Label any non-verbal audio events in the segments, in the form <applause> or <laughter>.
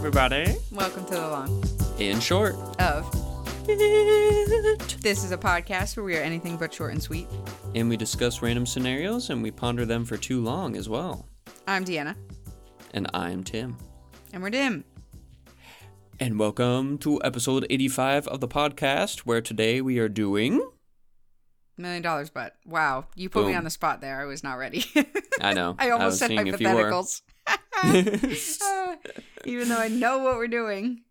everybody. Welcome to the long In short, of. This is a podcast where we are anything but short and sweet. and we discuss random scenarios and we ponder them for too long as well. I'm Deanna, And I'm Tim. and we're Dim. And welcome to episode 85 of the podcast, where today we are doing. Million dollars, but wow, you put me on the spot there. I was not ready. I know. <laughs> I almost was said seeing if you were. hypotheticals. <laughs> Even though I know what we're doing.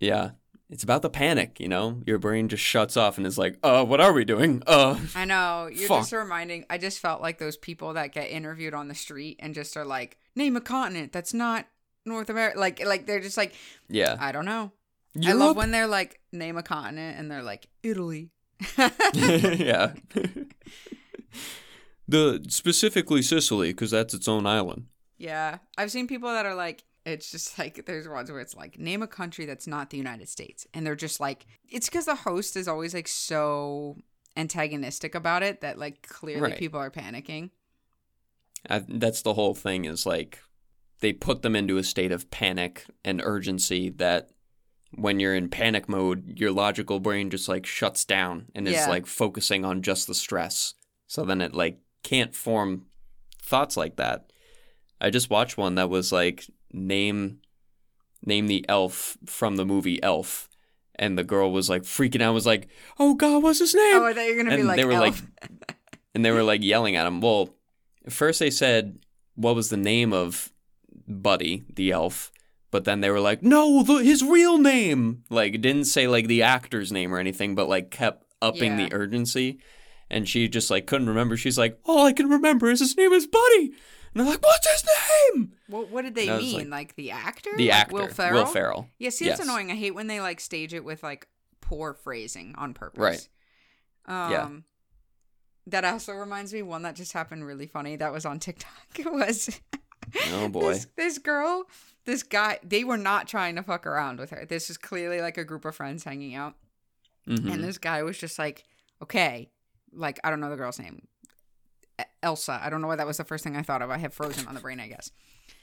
yeah. It's about the panic, you know? Your brain just shuts off and is like, uh, what are we doing? Uh, I know. You're Fuck. just reminding. I just felt like those people that get interviewed on the street and just are like, name a continent that's not North America. Like, like they're just like, yeah. I don't know. I love when they're like, name a continent, and they're like, Italy. <laughs> yeah. <laughs> the specifically Sicily, because that's its own island. Yeah. I've seen people that are like, it's just <laughs> like, there's ones where it's like, name a country that's not the United States. And they're just like, it's because the host is always like so antagonistic about it that like clearly Right. people are panicking. I, that's the whole thing is like they put them into a state of panic and urgency that when you're in panic mode your logical brain just like shuts down and is like focusing on just the stress so then it like can't form thoughts like that i just watched one that was like name name the elf from the movie elf and the girl was like freaking out was like oh god what's his name Oh, I thought you were going to be like, they were like- and they were like yelling at him. Well, first they said what was the name of Buddy the elf, but then they were like, no, the, his real name. Like didn't say like the actor's name or anything, but like kept upping Yeah. the urgency. And she just like couldn't remember. She's like, all I can remember is his name is Buddy. And they're like, what's his name? What, what did they And I was mean? like- Like, the actor? The Like actor, Will Ferrell? Will Ferrell. Yeah, see, it's Yes. annoying. I hate when they like stage it with like poor phrasing on purpose. Right. Um, Yeah. That also reminds me one that just happened really funny. That was on TikTok. It <laughs> was Oh boy. this, this girl, this guy. They were not trying to fuck around with her. This is clearly like a group of friends hanging out, Mhm. and this guy was just like, okay, like I don't know the girl's name, Elsa. I don't know why that was the first thing I thought of. I have Frozen on the brain, I guess.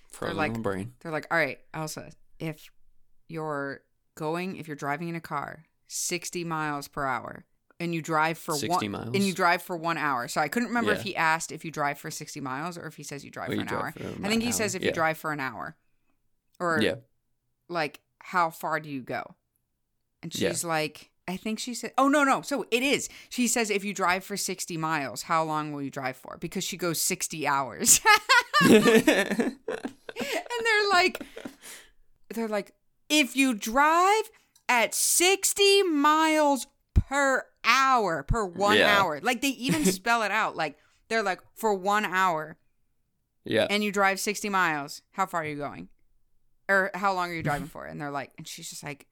Frozen like- on the brain. They're like, all right, Elsa, if you're going, if you're driving in a car 60 miles per hour and you drive for 60 one, miles? and you drive for one hour. So I couldn't remember if Yeah. he asked if you drive for 60 miles or if he says you drive Or for an drive hour. for I think he hour. says if Yeah. you drive for an hour or Yeah. like, how far do you go? And Yeah. she's like, I think she said, oh, no, no. So it is. She says, if you drive for 60 miles, how long will you drive for? Because she goes 60 hours. <laughs> and they're like they're like if you drive at 60 miles per hour per one Yeah. hour like they even <laughs> spell it out like they're like for one hour yeah. and you drive 60 miles how far are you going or how long are you driving for and they're like and she's just like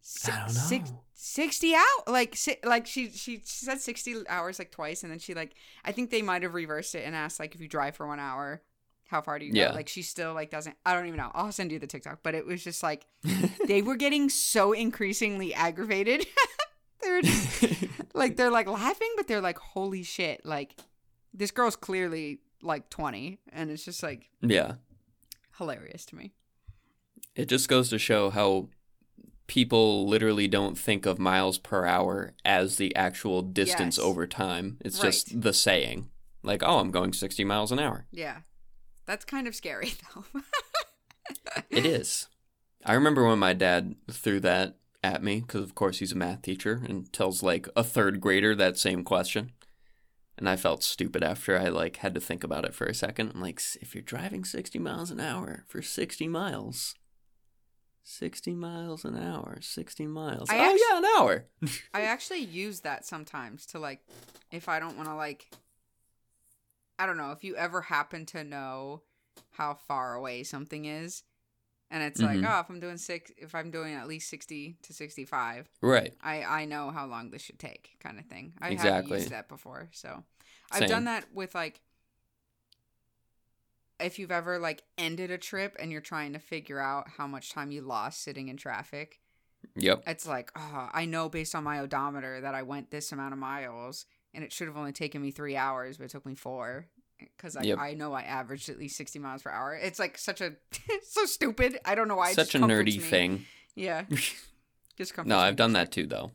si- I don't six- know. 60 out like si- like she, she she said 60 hours like twice and then she like i think they might have reversed it and asked like if you drive for one hour how far do you go? Like she still like doesn't i don't even know. I'll send you the tiktok but it was just like <laughs> they were getting so increasingly aggravated. <laughs> They're just <laughs> like they're like laughing but they're like holy shit like this girl's clearly like 20 and it's just like yeah. hilarious to me. It just goes to show how people literally don't think of miles per hour as the actual distance Yes. over time. It's Right. just the saying. Like, oh, I'm going 60 miles an hour. yeah that's kind of scary <laughs> though It is. I remember when my dad threw that at me because, of course, he's a math teacher and tells like a third grader that same question. And I felt stupid after I like had to think about it for a second. I'm like, if you're driving 60 miles an hour for 60 miles, 60 miles an hour, 60 miles. I oh, yeah, an hour. <laughs> I <laughs> actually use that sometimes to like if I don't want to like I don't know, if you ever happen to know how far away something is and it's like, Mhm. oh, if I'm doing 6 if I'm doing at least 60 to 65, right. I I know how long this should take kind of thing. I have Exactly. used that before. So I've Same. done that with like if you've ever like ended a trip and you're trying to figure out how much time you lost sitting in traffic Yep. it's like, oh, I know based on my odometer that I went this amount of miles and it should have only taken me three hours, but it took me four. because I, Yep. I know I averaged at least 60 miles per hour. It's like such a <laughs> so stupid. I don't know why. Such a nerdy me. thing. Yeah. <laughs> Just No. I've done that too, though.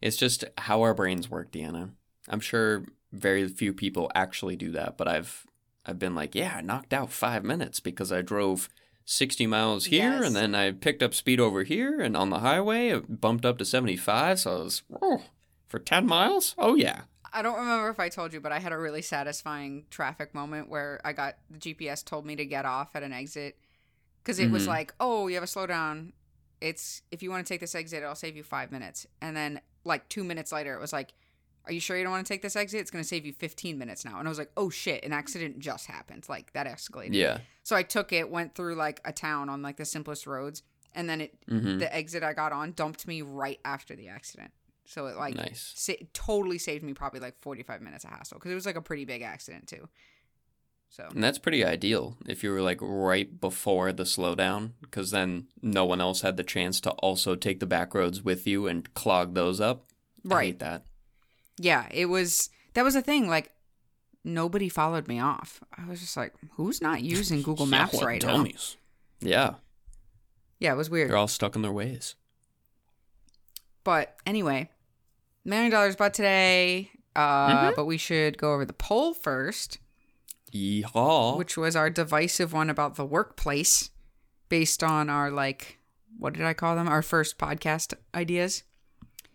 It's just how our brains work, Deanna. I'm sure very few people actually do that, but I've I've been like, yeah, I knocked out five minutes because I drove 60 miles here, Yes. and then I picked up speed over here, and on the highway it bumped up to 75, so I was oh, for 10 miles. Oh yeah, I don't remember if I told you, but I had a really satisfying traffic moment where I got the GPS told me to get off at an exit because it was Mhm. like, oh, you have a slowdown. It's if you want to take this exit, it'll save you five minutes. And then like two minutes later, it was like, are you sure you don't want to take this exit? It's going to save you 15 minutes now. And I was like, oh shit, an accident just happened. Like that escalated. yeah. So I took it, went through like a town on like the simplest roads, and then it hmm the exit I got on dumped me right after the accident. So it like nice. sa- totally saved me probably like 45 minutes of hassle because it was like a pretty big accident too. So And that's pretty ideal if you were like right before the slowdown, because then no one else had the chance to also take the back roads with you and clog those up. I right, hate that. Yeah, it was that was a thing. Like nobody followed me off. I was just like, who's not using <laughs> Google Maps right now? dummies. Yeah, Yeah, it was weird. they're all stuck in their ways. But anyway, million dollars but today. Uh, Mhm. But we should go over the poll first. Yeehaw. which was our divisive one about the workplace based on our like what did I call them? Our first podcast ideas.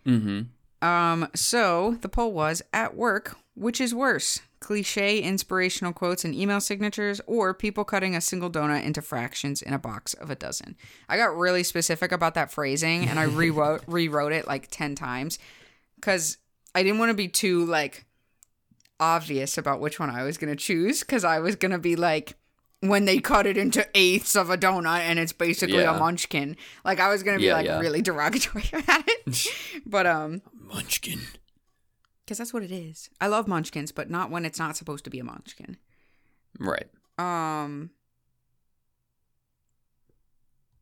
mm-hmm. Um so the poll was at work, which is worse? Cliche inspirational quotes and email signatures or people cutting a single donut into fractions in a box of a dozen. I got really specific about that phrasing and I <laughs> rewrote rewrote it like 10 times cuz I didn't want to be too like obvious about which one I was going to choose cuz I was going to be like when they cut it into eighths of a donut and it's basically Yeah. a munchkin. Like I was going to be Yeah, like yeah. really derogatory <laughs> about it. <laughs> but um Munchkin. because that's what it is. I love munchkins, but not when it's not supposed to be a munchkin. Right. Um.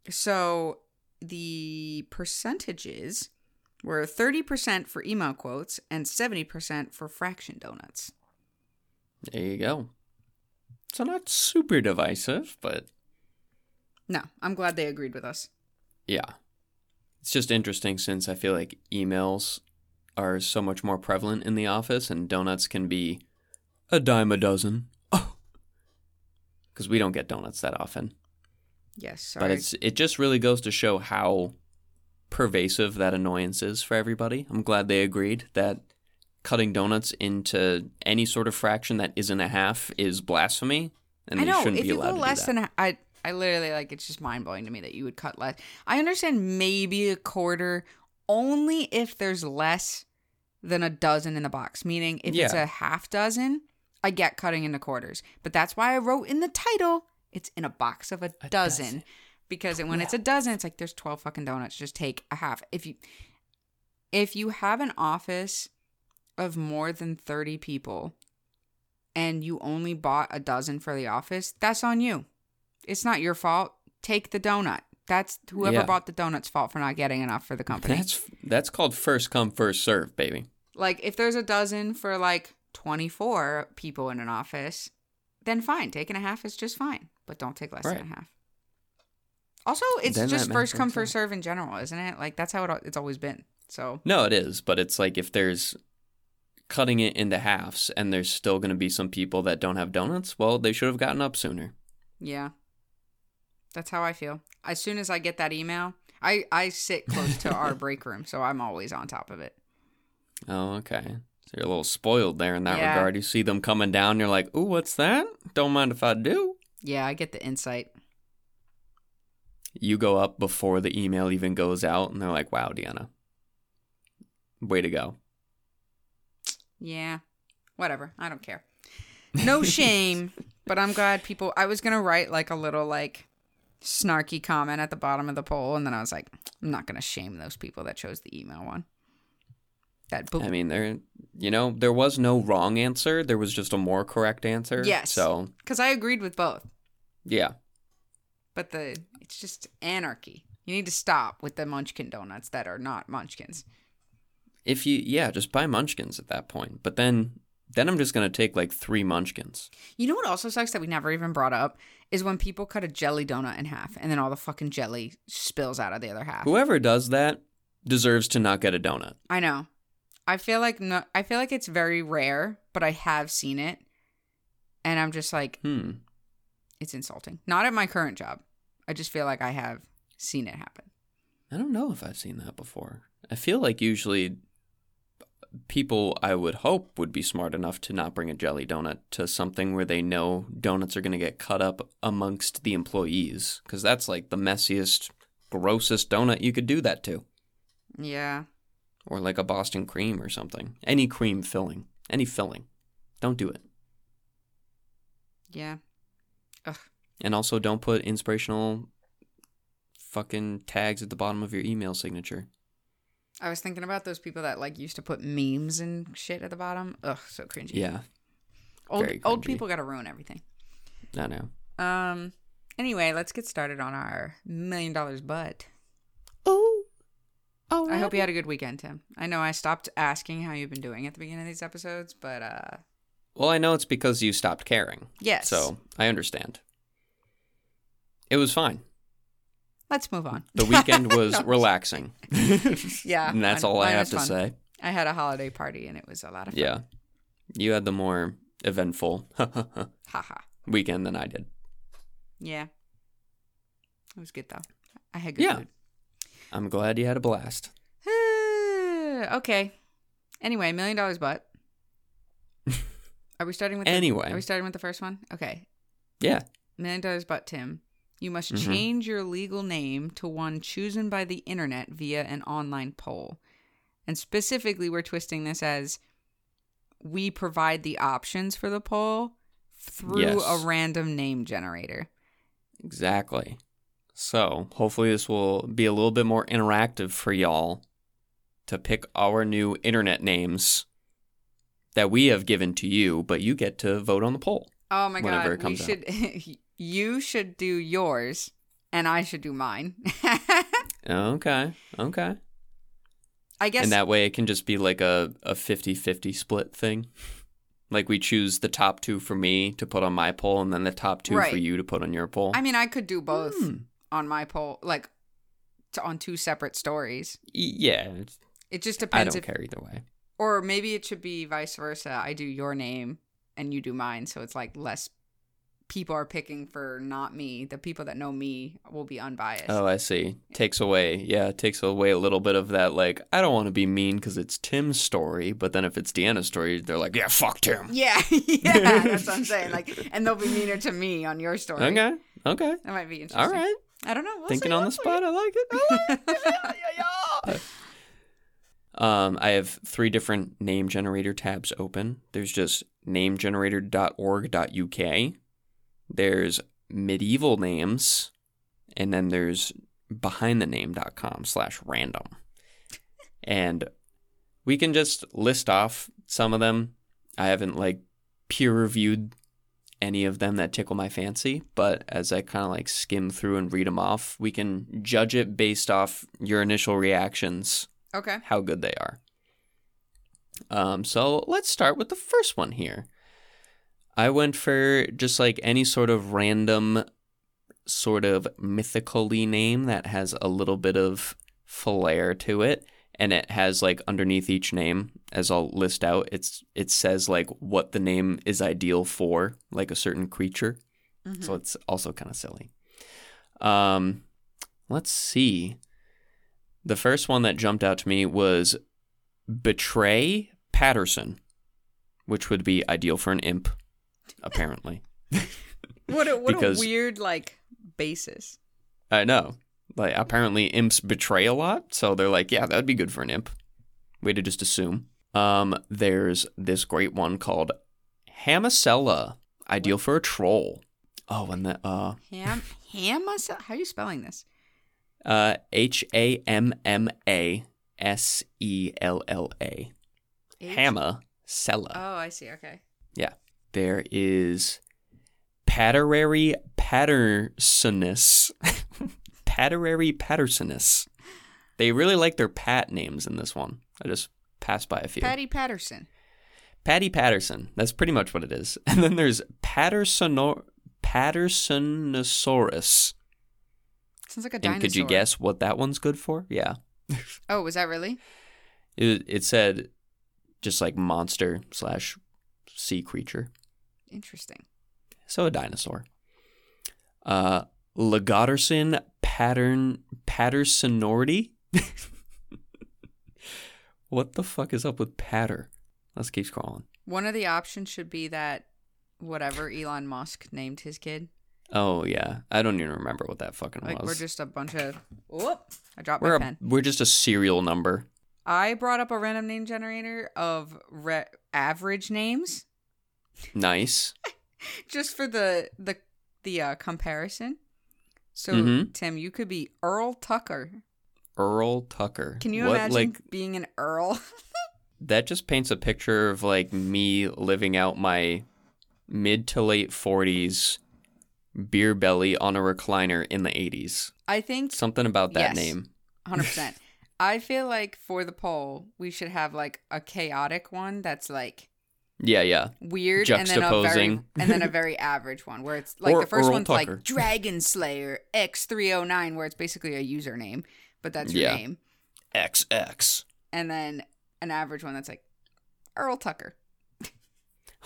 So the percentages were 30% for email quotes and 70% for fraction donuts. There you go. So not super divisive, but No, I'm glad they agreed with us. yeah. It's just interesting since I feel like emails are so much more prevalent in the office and donuts can be a dime a dozen. Oh. Cuz we don't get donuts that often. Yes, sorry. But it's it just really goes to show how pervasive that annoyance is for everybody. I'm glad they agreed that cutting donuts into any sort of fraction that isn't a half is blasphemy, and I know shouldn't if be you allowed go to less than a- I, I literally like it's just mind blowing to me that you would cut less. I understand maybe a quarter only if there's less than a dozen in the box. Meaning if it's a half dozen, I get cutting into quarters. But that's why I wrote in the title it's in a box of a, A dozen. dozen. Because when it's a dozen, it's like there's twelve fucking donuts. Just take a half. If you if you have an office of more than thirty people and you only bought a dozen for the office, that's on you. It's not your fault. Take the donut. That's whoever Yeah. bought the donut's fault for not getting enough for the company. That's that's called first come first serve, baby. like if there's a dozen for like 24 people in an office, then fine. Taking a half is just fine, but don't take less Right. than a half. Also, it's Then just first come first serve in general, isn't it? Like that's how it, it's always been. So No, it is, but it's like if there's cutting it into halves and there's still going to be some people that don't have donuts, well, they should have gotten up sooner. yeah, that's how I feel. As soon as I get that email, I I sit close to our <laughs> break room, so I'm always on top of it. Oh, okay. So you're a little spoiled there in that Yeah. regard. You see them coming down, you're like, "Ooh, what's that? Don't mind if I do." Yeah, I get the insight. You go up before the email even goes out, and they're like, "Wow, Deanna, way to go." Yeah, whatever. I don't care. No <laughs> shame, but I'm glad people. I was gonna write like a little like snarky comment at the bottom of the poll, and then I was like, I'm not gonna shame those people that chose the email one. That boop. I mean, there, you know, there was no wrong answer. There was just a more correct answer. Yes. So because I agreed with both, yeah, but the it's just anarchy. You need to stop with the Munchkin donuts that are not Munchkins. if you, yeah, just buy Munchkins at that point. But then Then I'm just gonna take like three munchkins. You know what also sucks that we never even brought up is when people cut a jelly donut in half and then all the fucking jelly spills out of the other half. Whoever does that deserves to not get a donut. I know. I feel like no, I feel like it's very rare, but I have seen it, and I'm just like, Hmm. it's insulting. Not at my current job. I just feel like I have seen it happen. I don't know if I've seen that before. I feel like usually people I would hope would be smart enough to not bring a jelly donut to something where they know donuts are going to get cut up amongst the employees because that's like the messiest, grossest donut you could do that to. Yeah. Or like a Boston cream or something. Any cream filling, any filling. Don't do it. Yeah. Ugh. And also don't put inspirational fucking tags at the bottom of your email signature. I was thinking about those people that like used to put memes and shit at the bottom. Ugh, so cringy. Yeah, Old old people gotta ruin everything. I know. Um. Anyway, let's get started on our million dollars butt. Oh, oh. I hope you had a good weekend, Tim. I know I stopped asking how you've been doing at the beginning of these episodes, but uh, Well, I know it's because you stopped caring. yes. So I understand. It was fine. Let's move on. The weekend <laughs> was No. relaxing. <laughs> Yeah, and that's mine- all I have to fun. say. I had a holiday party and it was a lot of fun. Yeah. You had the more eventful <laughs> weekend than I did. Yeah. It was good though. I had good Yeah. food. I'm glad you had a blast. <sighs> okay. Anyway, million dollars butt. Are we starting with the, Anyway. Are we starting with the first one? Okay. Yeah. Million dollars butt, Tim. You must Mhm. change your legal name to one chosen by the internet via an online poll. And specifically, we're twisting this as we provide the options for the poll through Yes. a random name generator. Exactly. So hopefully this will be a little bit more interactive for y'all to pick our new internet names that we have given to you, but you get to vote on the poll. Oh my Whenever god, it comes we should <laughs> you should do yours and I should do mine. <laughs> Okay. Okay. I guess And that way it can just be like a, a 50-50 split thing. Like we choose the top two for me to put on my poll and then the top two Right. for you to put on your poll. I mean, I could do both Hmm. on my poll, like to, on two separate stories. Yeah. It just depends. I don't if, care either way. or maybe it should be vice versa. I do your name and you do mine, so it's like less people are picking for not me. The people that know me will be unbiased. Oh, I see. Takes away, yeah, takes away a little bit of that. Like, I don't want to be mean because it's Tim's story, but then if it's Deanna's story, they're like, yeah, fuck Tim. Yeah, <laughs> yeah, that's what I'm saying. Like, and they'll be meaner to me on your story. Okay, okay, that might be interesting. all right. I don't know. We'll Thinking on the spot, I like it. <laughs> I like it. Yeah, yeah, yeah. <laughs> Um, I have three different name generator tabs open. There's just namegenerator.org.uk. There's medieval names, and then there's behindthename.com slash random. And we can just list off some of them. I haven't like peer reviewed any of them that tickle my fancy, but as I kind of like skim through and read them off, we can judge it based off your initial reactions Okay. how good they are. Um, so let's start with the first one here. I went for just like any sort of random, sort of mythically name that has a little bit of flair to it, and it has like underneath each name, as I'll list out, it's it says like what the name is ideal for, like a certain creature. Mhm. So it's also kind of silly. Um, let's see. The first one that jumped out to me was Betray Patterson, which would be ideal for an imp, apparently. <laughs> What a what Because- a weird like basis. I know. Like apparently imps betray a lot, so they're like, yeah, that'd be good for an imp. Way to just assume. Um, there's this great one called Hammasella, ideal for a troll. Oh, and the uh Ham ham How are you spelling this? Uh, H A M M A S E L L A. Hammer Sella. Oh, I see. Okay. There is Patterary Pattersonus. <laughs> Patterary Pattersonus. They really like their pat names in this one. I just passed by a few. Patty Patterson. Patty Patterson. That's pretty much what it is. <laughs> And then there's Pattersonor Pattersonosaurus. Sounds like a And dinosaur. could you guess what that one's good for? Yeah. Oh, was that really? It, it said just like monster slash sea creature. Interesting. So a dinosaur. Uh, Legoderson pattern Pattersonority. <laughs> what the fuck is up with patter? Let's keep scrolling. One of the options should be that whatever Elon Musk named his kid. Oh yeah, I don't even remember what that fucking Like was. we're just a bunch of. Whoop! I dropped we're my a, pen. we're just a serial number. I brought up a random name generator of re- average names Nice. <laughs> just for the the the uh, comparison. So Mhm. Tim, you could be Earl Tucker. Earl Tucker. Can you what, imagine Like being an Earl? <laughs> that just paints a picture of like me living out my mid to late forties, beer belly on a recliner in the eighties. I think Something about that Yes. name. 100%. <laughs> I feel like for the poll, we should have like a chaotic one that's like Yeah, yeah. weird and then a very and then a <laughs> very average one where it's like Or the first Earl one's Tucker. like Dragon Slayer X309 where it's basically a username, but that's your Yeah. name. XX. And then an average one that's like Earl Tucker. <laughs>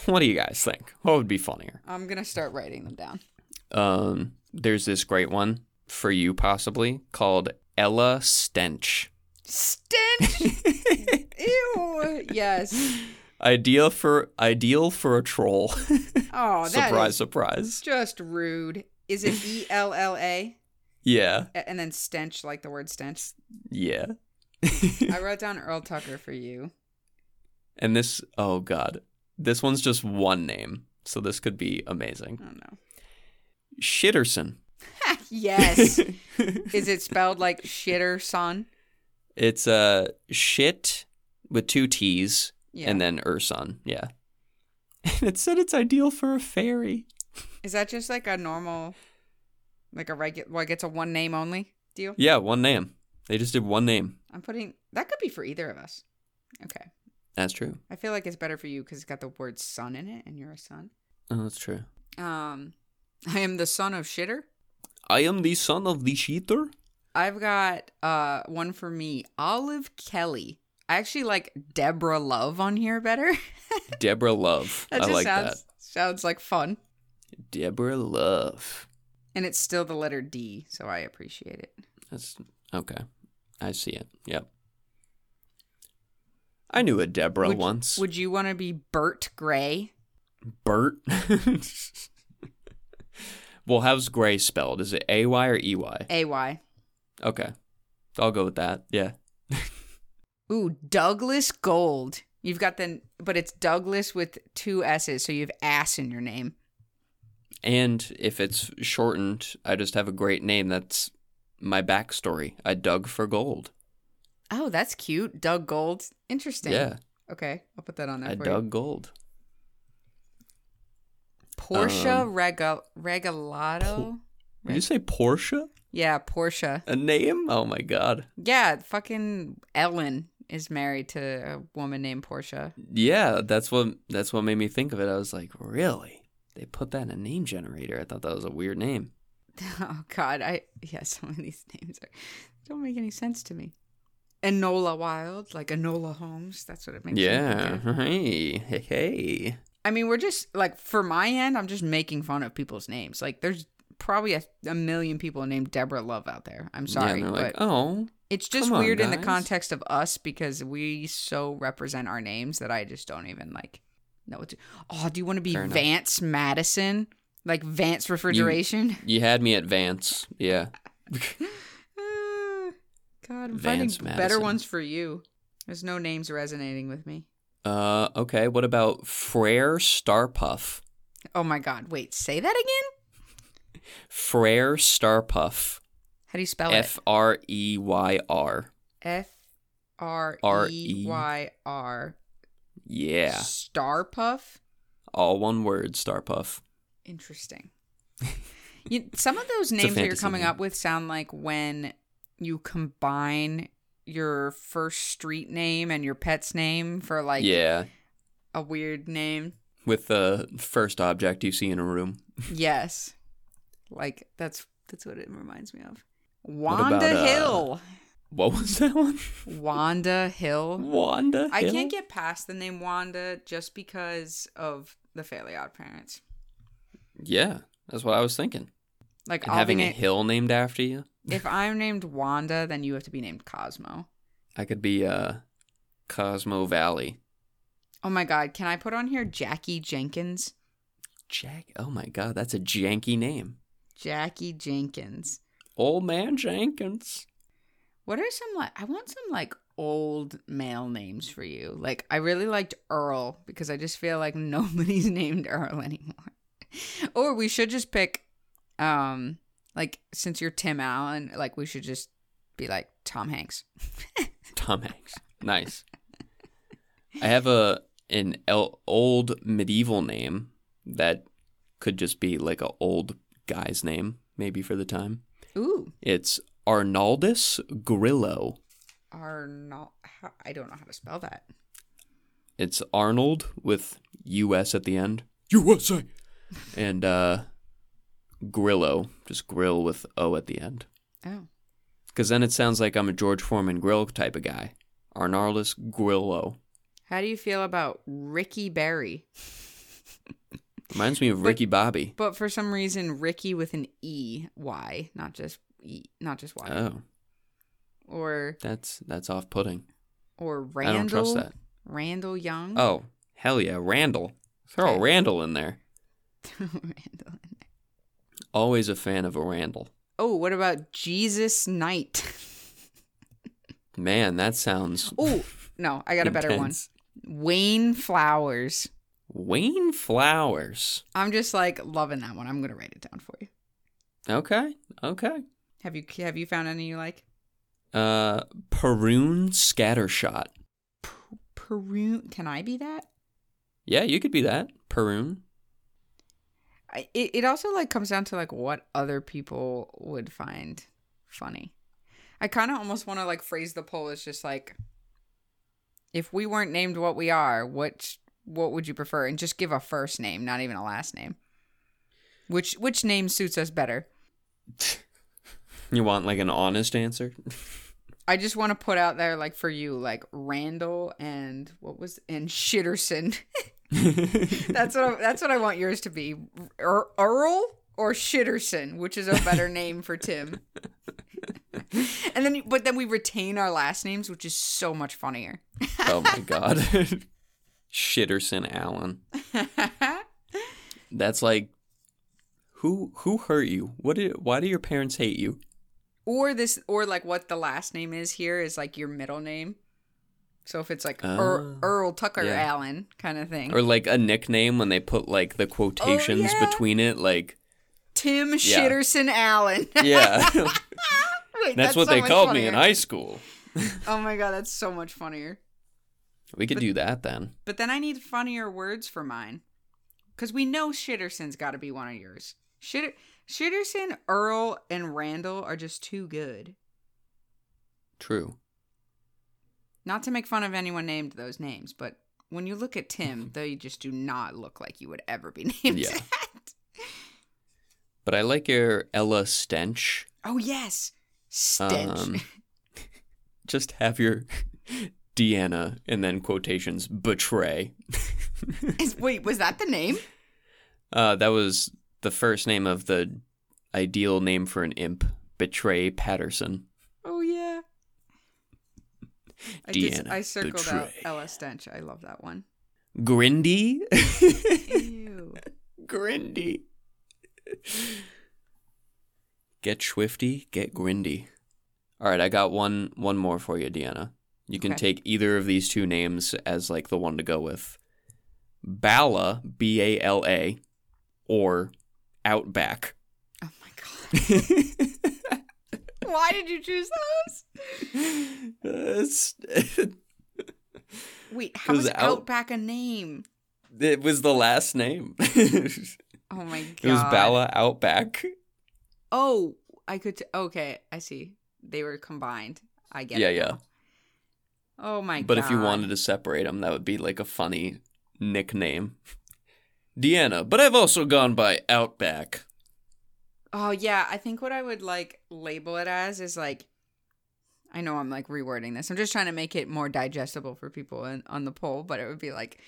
What do you guys think? What would be funnier? I'm going to start writing them down. Um, there's this great one for you possibly called Ella Stench. Stench. <laughs> Ew. Yes. Ideal for ideal for a troll. <laughs> Oh, surprise, is surprise. just rude. Is it <laughs> E L L A? Yeah, And then stench like the word stench. yeah. I <laughs> wrote down Earl Tucker for you. and this, oh god, this one's just one name, so this could be amazing. I don't know. Shitterson. yes. Is it spelled like shitter son? It's uh shit with two T's Yeah. and then Urson. Yeah. <laughs> And it said it's ideal for a fairy. <laughs> Is that just like a normal, like a regular, like it's a one name only deal? Yeah, one name. They just did one name. I'm putting, that could be for either of us. Okay. That's true. I feel like it's better for you because it's got the word son in it and you're a son. Oh, that's true. Um, <laughs> I am the son of shitter. I am the son of the cheater. I've got uh one for me, Olive Kelly. I actually like Deborah Love on here better. <laughs> Deborah Love. that I just like sounds that. sounds like fun. Deborah Love. And it's still the letter D, so I appreciate it. That's okay. I see it. Yep. I knew a Deborah would, once. Would you want to be Bert Gray? Bert. <laughs> well, how's Gray spelled? Is it A Y or E Y? A Y. Okay. I'll go with that. Yeah. <laughs> Ooh, Douglas Gold. You've got the, but it's Douglas with two S's, so you have ass in your name. And if it's shortened, I just have a great name. That's my backstory. I dug for gold. Oh, that's cute. Doug Gold. Interesting. Yeah. Okay, I'll put that on there I dug you. gold. Portia Um, Regal Regalado. Did you say Portia? Yeah, Portia. A name? Oh my god. Yeah, fucking Ellen is married to a woman named Portia. Yeah, that's what that's what made me think of it. I was like, really? They put that in a name generator. I thought that was a weird name. <laughs> Oh God, I yeah, <laughs> some of these names are, don't make any sense to me. Enola Wild, like Enola Holmes. That's what it makes. Yeah. <laughs> Hey, hey, hey. I mean, we're just like for my end, I'm just making fun of people's names. Like, there's probably a, a million people named Deborah Love out there. I'm Yeah, sorry, and they're but like, oh, it's just on, weird in the context of us because we so represent our names that I just don't even like know what to. Oh, do you want to be Fair enough. Vance Madison? Like Vance Refrigeration? you had me at Vance. Yeah. Ah, <laughs> God, I'm Vance finding better ones for you. There's no names resonating with me. Uh, okay. What about Freyr Starpuff? Oh my God! Wait, say that again. Freyr Starpuff. How do you spell F R E Y R. it? F R E. Y R. Yeah. Star Puff. All one word, Starpuff. Interesting. <laughs> you, some of those names that you're coming name. up with sound like when you combine your first street name and your pet's name for like yeah. a weird name. With the first object you see in a room. Yes. Like that's that's what it reminds me of. About, Wanda uh, Hill. What was that one? Wanda Hill. Wanda. I Hill? can't get past the name Wanda just because of the Fairly Odd Parents. Yeah, that's what I was thinking. Like having be a na- hill named after you. if I'm named Wanda, then you have to be named Cosmo. I could be uh Cosmo Valley. Oh my god, can I put on here Jackie Jenkins? Jack. Oh my god, that's a janky name. Jackie Jenkins. Old man Jenkins. What are some like I want some like old male names for you. Like I really liked Earl because I just feel like <laughs> nobody's named Earl anymore. <laughs> or we should just pick um like since you're Tim Allen, like we should just be like Tom Hanks. <laughs> Tom Hanks. Nice. I have a an el- old medieval name that could just be like a old guy's name, maybe for the time. Ooh, It's Arnaldus Grillo. Arnold. I don't know how to spell that. It's Arnold with US at the end. USA. And uh Grillo, just grill with O at the end. Oh, Because then it sounds like I'm a George Foreman grill type of guy. Arnaldus Grillo. how do you feel about Ricky Berry? <laughs> Reminds me of Ricky Bobby. But for some reason, Ricky with an E Y, not just E, not just Y, Oh, or that's that's off putting. or Randall. I don't trust that. Randall Young. Oh, hell yeah, Randall. Throw a Randall in there. <laughs> Randall. Always a fan of a Randall. Oh, what about Jesus Knight? Man, that sounds oh, no, I got a better one. Wayne Flowers. Wayne Flowers. I'm just like loving that one. I'm gonna write it down for you. Okay, okay. Have you have you found any you like? Uh, Perun Scattershot. Perun? Can I be that? Yeah, you could be that. Perun. I, it it also like comes down to like what other people would find funny. I kind of almost want to like phrase the poll as just like, if we weren't named what we are, what what would you prefer? And just give a first name, not even a last name. Which which name suits us better? You want like an honest answer? I just want to put out there like for you like Randall and what was and Shitterson. <laughs> that's what I, that's what I want yours to be. Er, Earl or Shitterson, which is a better name for Tim. <laughs> and then but then we retain our last names, which is so much funnier. oh my god. <laughs> Shitterson Allen. <laughs> That's like who who hurt you? What did why do your parents hate you? or this or like what the last name is here is like your middle name. So if it's like ah. Earl, Oh, Earl Tucker yeah. Allen kind of thing. Or like a nickname when they put like the quotations Oh, yeah. between it like Tim Shitterson Allen. <laughs> yeah. <laughs> Wait, that's, what so they called me in high school. Oh my god, that's so much funnier. We could do that then. But then I need funnier words for mine. Because we know Shitterson's got to be one of yours. Shitter- Shitterson, Earl, and Randall are just too good. True. Not to make fun of anyone named those names, but when you look at Tim, <laughs> they just do not look like you would ever be <laughs> named Yeah. that. But I like your Ella Stench. Oh, yes. Stench. Um, <laughs> just have your Deanna and then quotations betray. <laughs> Is- Wait, was that the name? Uh, that was the first name of the ideal name for an imp. Betray Patterson. Oh, yeah. I, Deanna, I circled out betray. Ella Stench. I love that one. Grindy. Ew. <laughs> Grindy. Get Swifty, get Grindy. All right, I got one one more for you, Deanna. You can Okay. take either of these two names as like the one to go with. Bala, B A L A, or Outback. Oh, my God. Why did you choose those? <laughs> It's- <laughs> Wait, how is out- Outback a name? it was the last name. <laughs> Oh my god. It was Bala Outback. Oh, I could. T- okay, I see. They were combined. I get Yeah, it. yeah. now. Oh my But god. But if you wanted to separate them, that would be like a funny nickname. Deanna, but I've also gone by Outback. Oh yeah, I think what I would like label it as is like I know I'm like rewording this. I'm just trying to make it more digestible for people in, on the poll, but it would be like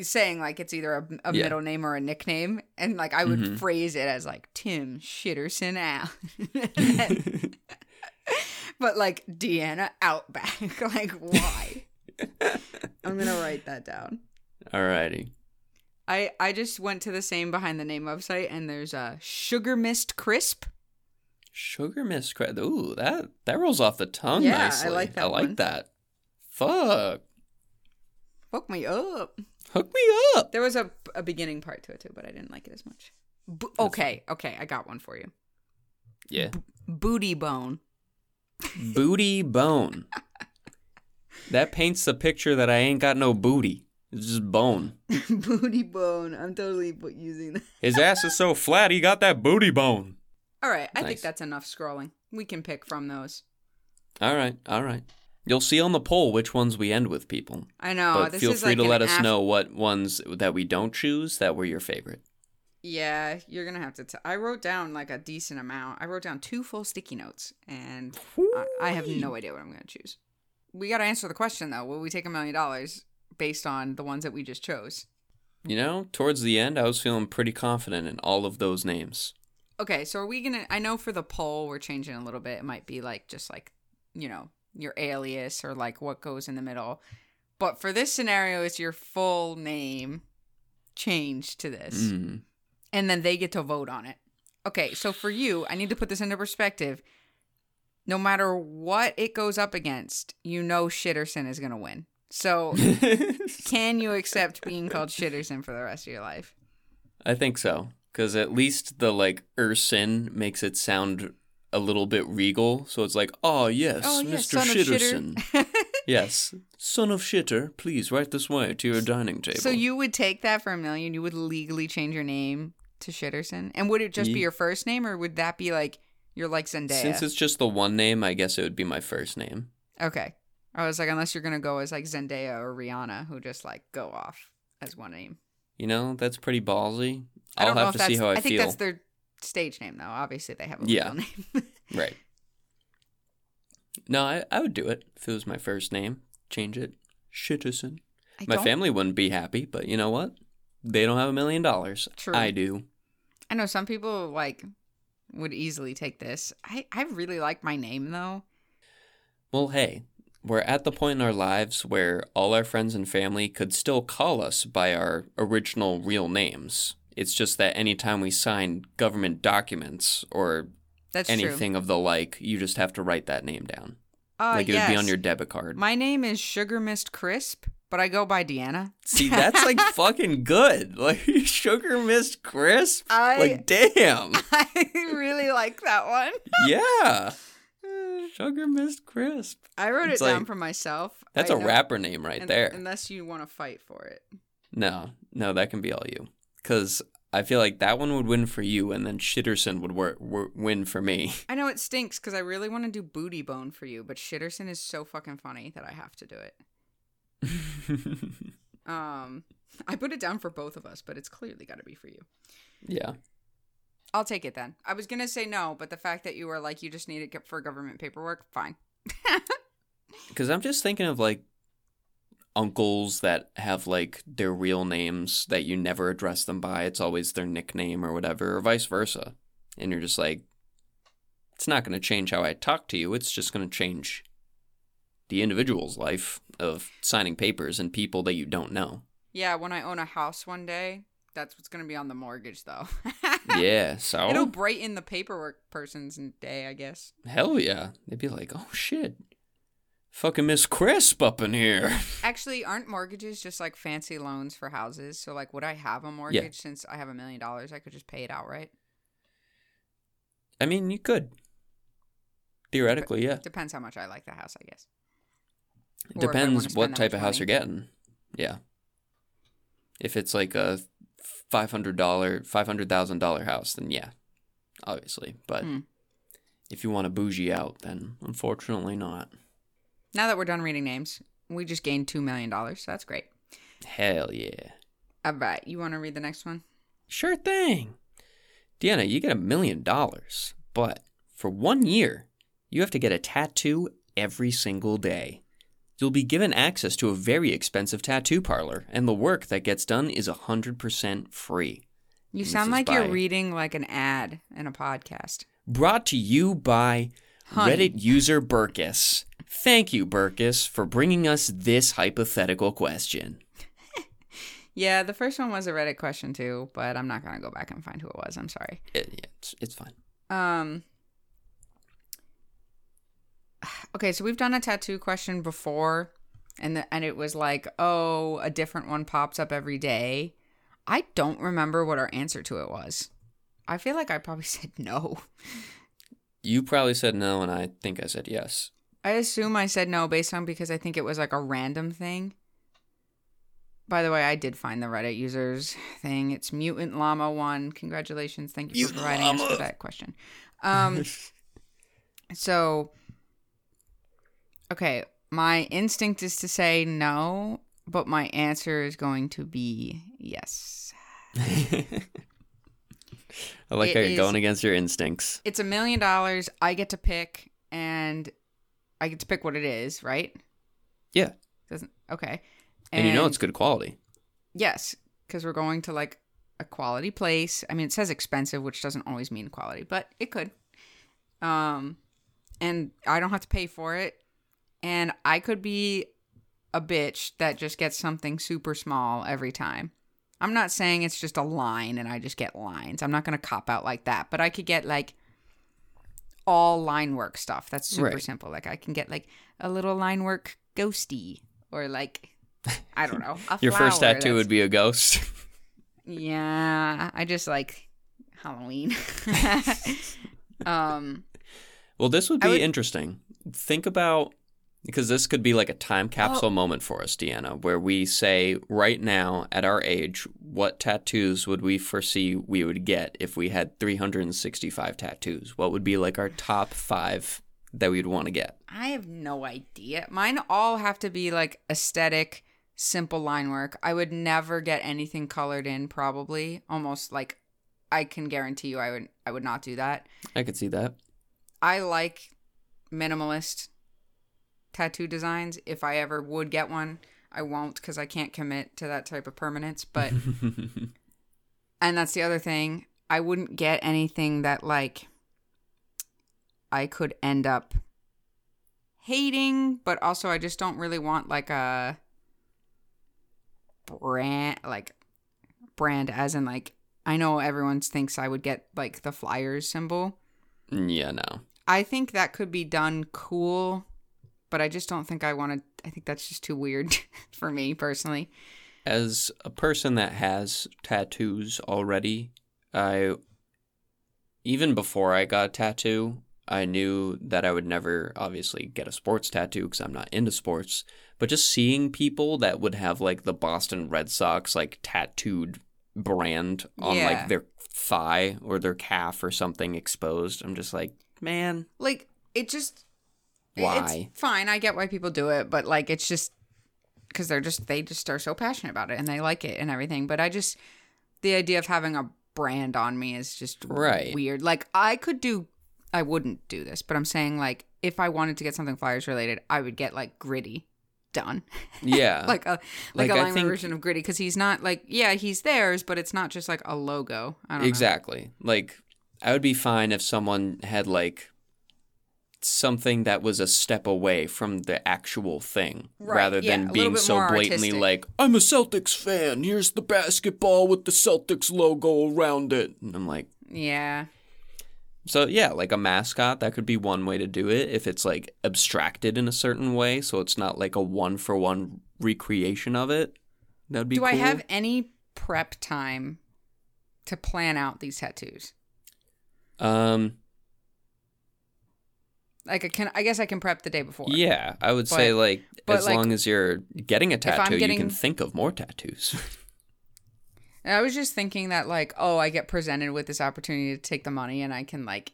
saying like it's either a, a Yeah. middle name or a nickname, and like I would Mhm. phrase it as like Tim Shitterson out, <laughs> <laughs> but like Deanna Outback. <laughs> like why? <laughs> I'm gonna write that down. Alrighty. I I just went to the same behind the name website, and there's a Sugar Mist Crisp. Sugar mist Cra- Ooh, that that rolls off the tongue Yeah, I like that I like one. that. Fuck. Fuck me up. Hook me up. There was a, a beginning part to it too, but I didn't like it as much. Bo- okay, okay, I got one for you. Yeah. Booty bone. Booty bone. That paints the picture that I ain't got no booty. It's just bone. <laughs> booty bone. I'm totally using that. His ass is so flat, he got that booty bone. All right, I Nice. think that's enough scrolling. We can pick from those. All right, all right. You'll see on the poll which ones we end with, people. I know. but this feel is free like to let us know what ones that we don't choose that were your favorite. Yeah, you're gonna have to. T- I wrote down like a decent amount. I wrote down two full sticky notes, and I, I have no idea what I'm gonna choose. We got to answer the question though. Will we take a million dollars based on the ones that we just chose? You know, towards the end, I was feeling pretty confident in all of those names. Okay, so are we gonna? I know for the poll, we're changing a little bit. It might be like just like you know your alias or like what goes in the middle. But for this scenario, it's your full name changed to this, Mm. And then they get to vote on it. Okay, so for you, I need to put this into perspective. No matter what it goes up against, you know Shitterson is gonna win. So <laughs> can you accept being called Shitterson for the rest of your life? I think so, because at least the like Urson makes it sound a little bit regal. So it's like, oh yes, Oh, yes, Mr. Shitterson. Shitter. <laughs> yes, son of Shitter, please right this way to your dining table. So you would take that for a million? You would legally change your name to Shitterson? And would it just be your first name, or would that be like you're like Zendaya? since it's just the one name, I guess it would be my first name. okay. I was like, unless you're gonna go as like Zendaya or Rihanna, who just like go off as one name. You know, that's pretty ballsy. I I'll don't know have to see how I, I think that's their stage name, though. Obviously, they have a Yeah. real name. <laughs> Right. No, I, I would do it if it was my first name. Change it. Shitterson. I My don't- family wouldn't be happy, but you know what? They don't have a million dollars. True. I do. I know some people like would easily take this. I I really like my name though. Well, hey, we're at the point in our lives where all our friends and family could still call us by our original real names. It's just that anytime we sign government documents or That's true. anything of the like, you just have to write that name down. Uh, like it would be on your debit card. My name is Sugar Mist Crisp, but I go by Deanna. <laughs> See, that's like fucking good. <laughs> Like sugar mist crisp. I- like damn. <laughs> I really like that one. yeah. <sighs> Sugar mist crisp. I wrote It's it down for myself. That's a a rapper name right there. Unless you want to fight for it. No, no, that can be all you. Because I feel like that one would win for you, and then Shitterson would wor- wor- win for me. I know it stinks because I really want to do Booty Bone for you, but Shitterson is so fucking funny that I have to do it. <laughs> Um, I put it down for both of us, but it's clearly got to be for you. yeah. I'll take it then. I was gonna say no, but the fact that you were like you just need it for government paperwork, fine. <laughs> Because I'm just thinking of like uncles that have like their real names that you never address them by. It's always their nickname or whatever, or vice versa. And you're just like, it's not going to change how I talk to you. It's just going to change the individual's life of signing papers and people that you don't know. Yeah, when I own a house one day, that's what's gonna be on the mortgage, though. <laughs> yeah. So It'll brighten the paperwork person's day, I guess. hell yeah, they'd be like, oh shit, fucking Miss Crisp up in here. <laughs> Actually, aren't mortgages just like fancy loans for houses? So, like, would I have a mortgage since I have a million dollars? I could just pay it outright. I mean, you could theoretically, yeah. Depends how much I like the house, I guess. It Or if I wanna depends what type of house money. you're getting. Yeah. If it's like a five hundred dollar, five hundred thousand dollar house, then yeah, obviously. But Hmm. if you want to bougie out, then unfortunately not. Now that we're done reading names, we just gained two million dollars. So that's great. Hell yeah. All right. You want to read the next one? Sure thing. Deanna, you get a million dollars, but for one year, you have to get a tattoo every single day. You'll be given access to a very expensive tattoo parlor, and the work that gets done is 100% free. You sound like you're reading like an ad in a podcast. Brought to you by Honey. Reddit user Burkus. Thank you, Burkus, for bringing us this hypothetical question. <laughs> Yeah, the first one was a Reddit question too, but I'm not gonna go back and find who it was. I'm sorry. It- yeah, it's, it's fine. Um. <sighs> Okay, so we've done a tattoo question before, and the, and it was like, oh, a different one pops up every day. I don't remember what our answer to it was. I feel like I probably <laughs> said no. You probably said no, and I think I said yes. I assume I said no based on because I think it was like a random thing. By the way, I did find the Reddit users thing. It's Mutant Llama One. Congratulations! Thank you for Mutant providing us with that question. Um, <laughs> so okay, my instinct is to say no, but my answer is going to be yes. <laughs> I like It how you're is- going against your instincts. It's a million dollars. I get to pick, and I get to pick what it is, right? Yeah. Doesn't okay. And, you know it's good quality. Yes, because we're going to like a quality place. I mean, it says expensive, which doesn't always mean quality, but it could. Um, and I don't have to pay for it, and I could be a bitch that just gets something super small every time. I'm not saying it's just a line and I just get lines. I'm not gonna cop out like that, but I could get like all line work stuff. That's super Right. simple. Like I can get like a little line work ghosty or like I don't know. A <laughs> Your first tattoo that's- would be a ghost. <laughs> yeah, I just like Halloween. <laughs> um, well, this would be would- interesting. Think about because this could be like a time capsule Oh. moment for us, Deanna, where we say right now at our age, what tattoos would we foresee we would get if we had 365 tattoos? What would be like our top five that we'd want to get? I have no idea. Mine all have to be like aesthetic, simple line work. I would never get anything colored in. Probably, almost like I can guarantee you, I would. I would not do that. I could see that. I like minimalist tattoo designs. If I ever would get one, I won't because I can't commit to that type of permanence. But <laughs> and that's the other thing. I wouldn't get anything that like I could end up hating, but also I just don't really want like a brand like brand as in like I know everyone thinks I would get like the flyers symbol. yeah, no. I think that could be done cool, but I just don't think I want to. I think that's just too weird <laughs> for me personally. As a person that has tattoos already, I even before I got a tattoo, I knew that I would never obviously get a sports tattoo because I'm not into sports. But just seeing people that would have like the Boston Red Sox like tattooed brand on Yeah. like their thigh or their calf or something exposed, I'm just like, man, Like it just Why? It's fine. I get why people do it, but like it's just because they're just they just are so passionate about it and they like it and everything. But I just the idea of having a brand on me is just Right. weird. Like I could do, I wouldn't do this, but I'm saying like if I wanted to get something flyers related, I would get like gritty done. <laughs> yeah, like a Like, like, a think- version of gritty because he's not like yeah he's theirs, but it's not just like a logo. I don't know. Exactly. Like I would be fine if someone had like something that was a step away from the actual thing Right, rather yeah, than being so blatantly artistic. like I'm a Celtics fan. Here's the basketball with the Celtics logo around it. And I'm like Yeah. so yeah, like a mascot that could be one way to do it if it's like abstracted in a certain way so it's not like a one for one recreation of it. That'd be Do I have any prep time to plan out these tattoos? um Like I can, I guess I can prep the day before. Yeah, I would say like but, as like, long as you're getting a tattoo, you can think of more tattoos. And <laughs> I was just thinking that like, oh, I get presented with this opportunity to take the money, and I can like,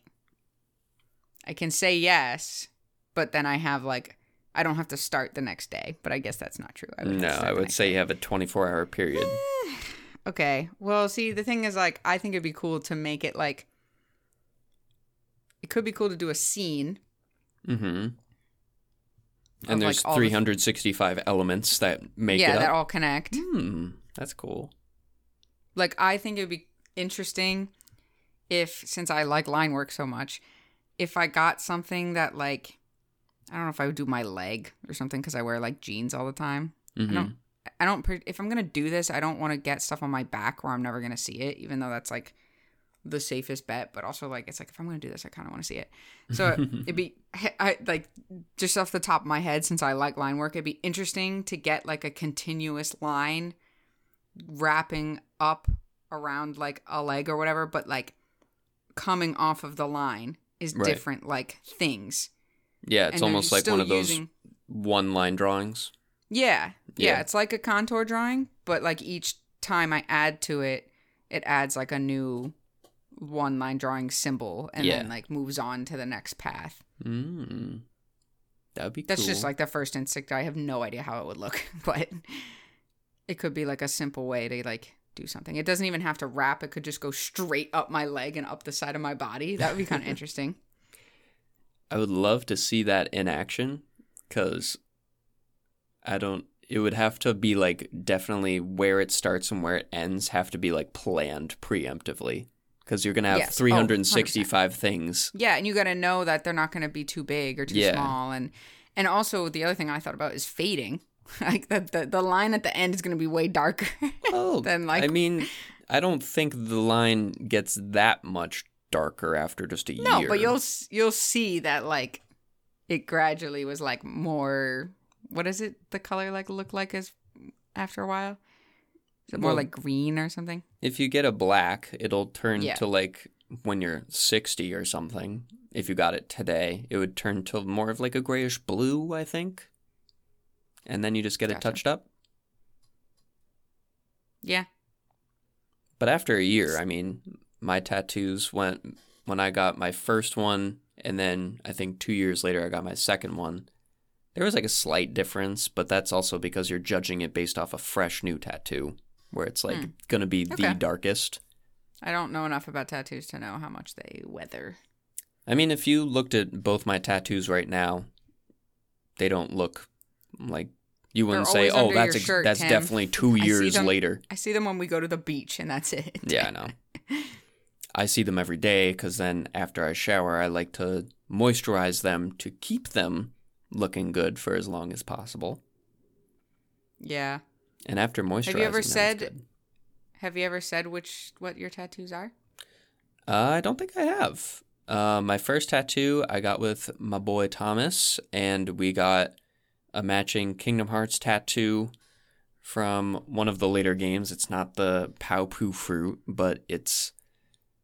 I can say yes, but then I have like, I don't have to start the next day, but I guess that's not true. I would No, I would say you have a 24 hour period. <sighs> Okay. Well, see, the thing is, like, I think it'd be cool to make it like. It could be cool to do a scene. Mm-hmm. And there's like, all the- 365 elements that make yeah, it that all connect. Hmm, that's cool. Like, I think it'd be interesting if, since I like line work so much, if I got something that, like, I don't know if I would do my leg or something because I wear like jeans all the time. hmm I don't. I don't. If I'm gonna do this, I don't want to get stuff on my back where I'm never gonna see it, even though that's like the safest bet. But also, like, it's like if I'm gonna do this, I kind of want to see it. So <laughs> it'd be <laughs> I like just off the top of my head, since I like line work, it'd be interesting to get like a continuous line wrapping up around like a leg or whatever, but like coming off of the line is Right. different like things. Yeah, it's And almost like one of those using- one line drawings. Yeah, yeah, Yeah. it's like a contour drawing, but like each time I add to it, it adds like a new one line drawing symbol and then like moves on to the next path. Mm. That would be That's cool. just like the first instinct. I have no idea how it would look, <laughs> but it could be like a simple way to like do something. It doesn't even have to wrap. It could just go straight up my leg and up the side of my body. That would be kind of <laughs> interesting. I would love to see that in action because I don't. It would have to be like definitely where it starts and where it ends have to be like planned preemptively because you're gonna have Yes. Oh, 365 things. Yeah, and you got to know that they're not going to be too big or too Yeah. small, and and also the other thing I thought about is fading. <laughs> like the, the the line at the end is going to be way darker. <laughs> Oh, Then, like- I mean, <laughs> I don't think the line gets that much darker after just a no, year. No, but you'll you'll see that like it gradually was like more. What is it? The color like look like as after a while. Is it more Well- like green or something? if you get a black, it'll turn Yeah. to like when you're 60 or something. If you got it today, it would turn to more of like a grayish blue, I think. And then you just get it touched up. Yeah. But after a year, I mean, my tattoos went when I got my first one, and then I think two years later, I got my second one. There was like a slight difference, but that's also because you're judging it based off a fresh new tattoo, where it's like Hmm. going to be the darkest. I don't know enough about tattoos to know how much they weather. I mean, if you looked at both my tattoos right now, they don't look like you wouldn't say, "Oh, that's ex- shirt, that's Tim. definitely two I years them- later." I see them when we go to the beach, and that's it. <laughs> Yeah, I know. I see them every day because then after I shower, I like to moisturize them to keep them looking good for as long as possible. Yeah. And after moisturizing, Have you ever said- Have you ever said which what your tattoos are? Uh, I don't think I have. Uh, my first tattoo I got with my boy Thomas, and we got a matching Kingdom Hearts tattoo from one of the later games. It's not the Paopu fruit, but it's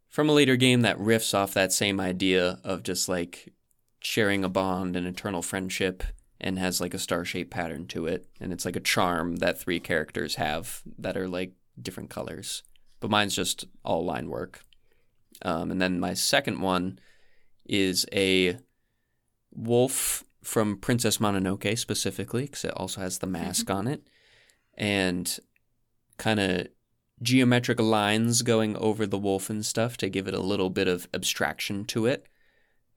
from a later game that riffs off that same idea of just like sharing a bond and eternal friendship and has like a star shaped pattern to it. And it's like a charm that three characters have that are like different colors. But mine's just all line work. Um, and then my second one is a wolf from Princess Mononoke specifically, because it also has the mask on it, and kind of geometric lines going over the wolf and stuff to give it a little bit of abstraction to it.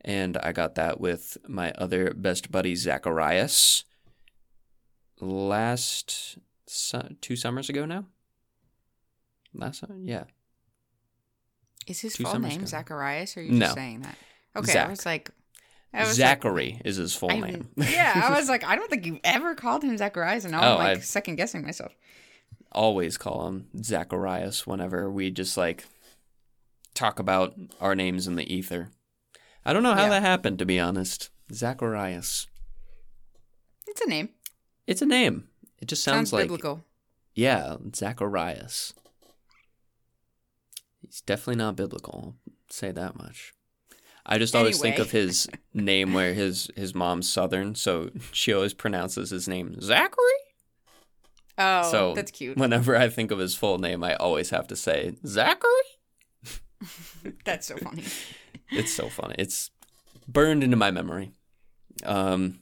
And I got that with my other best buddy Zacharias last su- two summers ago now. Last summer, yeah. Is his Two full name ago. Zacharias, or are you No. just saying that? Okay, I was like, I was like, Zachary is his full I- name. <laughs> yeah, I was <laughs> like, I don't think you've ever called him Zacharias, and now Oh, I'm like I've- second guessing myself. always call him Zacharias whenever we just like talk about our names in the ether. I don't know how Yeah. that happened, to be honest. Zacharias. It's a name. It's a name. It just sounds, Sounds, like biblical. yeah, Zacharias. He's definitely not biblical. I'll say that much. I just always think of <laughs> his name where his his mom's southern, so she always pronounces his name Zachary. Oh, so that's cute. Whenever I think of his full name, I always have to say Zachary. <laughs> That's so funny. <laughs> It's so funny. It's burned into my memory. Um,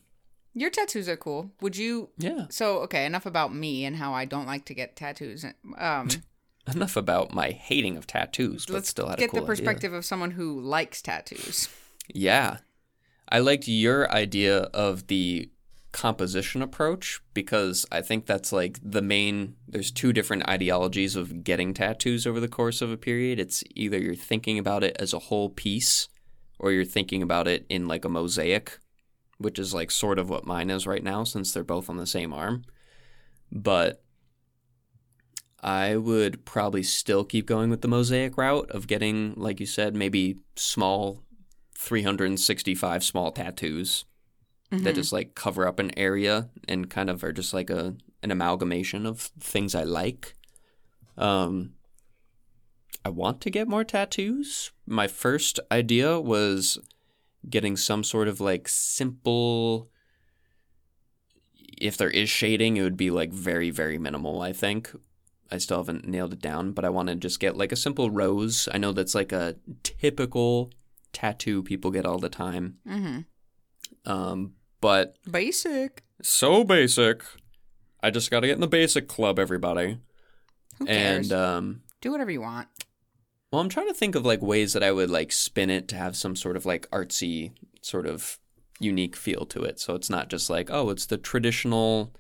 Your tattoos are cool. Would you? Yeah. So okay, enough about me and how I don't like to get tattoos. Um, <laughs> Enough about my hating of tattoos, but let's still had get a cool the perspective of someone who likes tattoos. Yeah. I liked your idea of the composition approach because I think that's like the main there's two different ideologies of getting tattoos over the course of a period. It's either you're thinking about it as a whole piece or you're thinking about it in like a mosaic, which is like sort of what mine is right now since they're both on the same arm. But I would probably still keep going with the mosaic route of getting, like you said, maybe small 365 small tattoos that just like cover up an area and kind of are just like a an amalgamation of things I like. Um I want to get more tattoos. My first idea was getting some sort of like simple if there is shading, it would be like very very minimal, I think. I still haven't nailed it down, but I want to just get like a simple rose. I know that's like a typical tattoo people get all the time. Mm-hmm. Um, but Basic. so basic. I just got to get in the basic club, everybody. Who cares? And um, Do whatever you want. well, I'm trying to think of like ways that I would like spin it to have some sort of like artsy, sort of unique feel to it. So it's not just like, oh, it's the traditional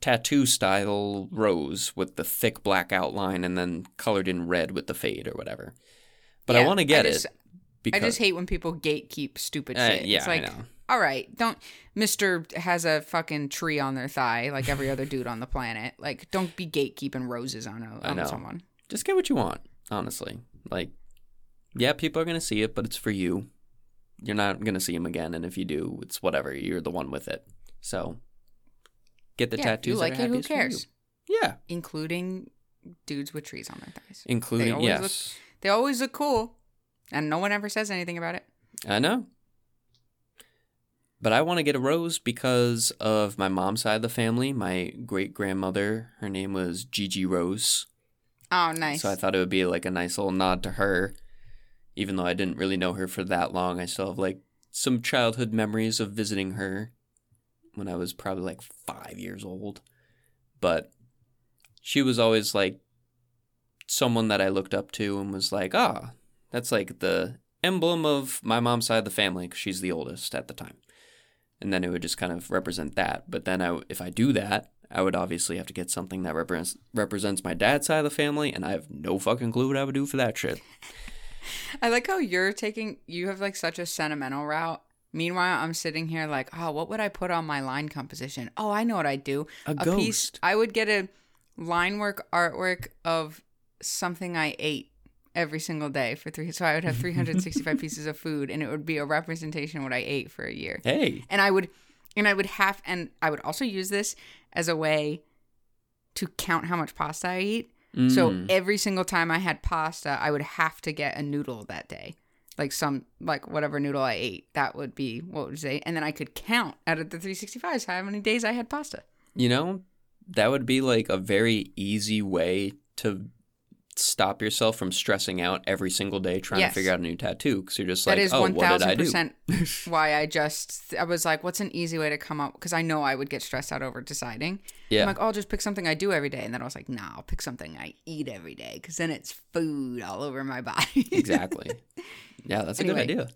tattoo style rose with the thick black outline and then colored in red with the fade or whatever. But I want to get just- it because I just hate when people gatekeep stupid Uh, shit. yeah, it's I like, know. all right, don't. Mister has a fucking tree on their thigh, like every other dude on the planet. Like, don't be gatekeeping roses on, a, on someone. just get what you want, honestly. Like, yeah, people are going to see it, but it's for you. You're not going to see them again. And if you do, it's whatever. You're the one with it. So get the yeah, tattoos. you like it? Who happiest for you. cares? Yeah. Including dudes with trees on their thighs. Including, always yes. look- They always look cool, and no one ever says anything about it. I know. But I want to get a rose because of my mom's side of the family. My great grandmother, her name was Gigi Rose. Oh, nice. So I thought it would be like a nice little nod to her. Even though I didn't really know her for that long, I still have like some childhood memories of visiting her when I was probably like five years old. But she was always like someone that I looked up to and was like, ah, that's like the emblem of my mom's side of the family because she's the oldest at the time. And then it would just kind of represent that. But then I, if I do that, I would obviously have to get something that represents represents my dad's side of the family, and I have no fucking clue what I would do for that shit. <laughs> I like how you're taking you have like such a sentimental route. Meanwhile, I'm sitting here like, oh, what would I put on my line composition? Oh, I know what I'd do. A piece. ghost. I would get a line work artwork of something I ate every single day for three. So I would have 365 <laughs> pieces of food, and it would be a representation of what I ate for a year. Hey, And I would, and I would have, and I would also use this as a way to count how much pasta I eat. So Mm. every single time I had pasta, I would have to get a noodle that day. Like some, like whatever noodle I ate, that would be what would you say? And then I could count out of the 365s how many days I had pasta. you know, that would be like a very easy way to stop yourself from stressing out every single day trying Yes. to figure out a new tattoo because you're just That like, is oh, one what did I do? <laughs> why I just I was like, what's an easy way to come up? Because I know I would get stressed out over deciding. Yeah. I'm like, oh, I'll just pick something I do every day, and then I was like, nah, I'll pick something I eat every day because then it's food all over my body. <laughs> exactly. Yeah, that's a Anyway. good idea.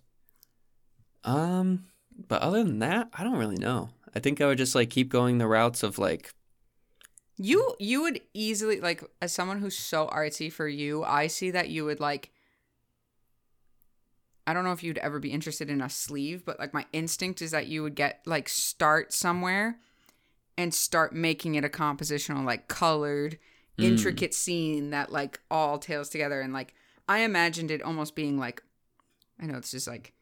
Um, but other than that, I don't really know. I think I would just like keep going the routes of like, You you would easily like as someone who's so artsy for you, I see that you would like I don't know if you'd ever be interested in a sleeve, but like my instinct is that you would get like start somewhere and start making it a compositional like colored Mm. intricate scene that like all tails together and like I imagined it almost being like I know it's just like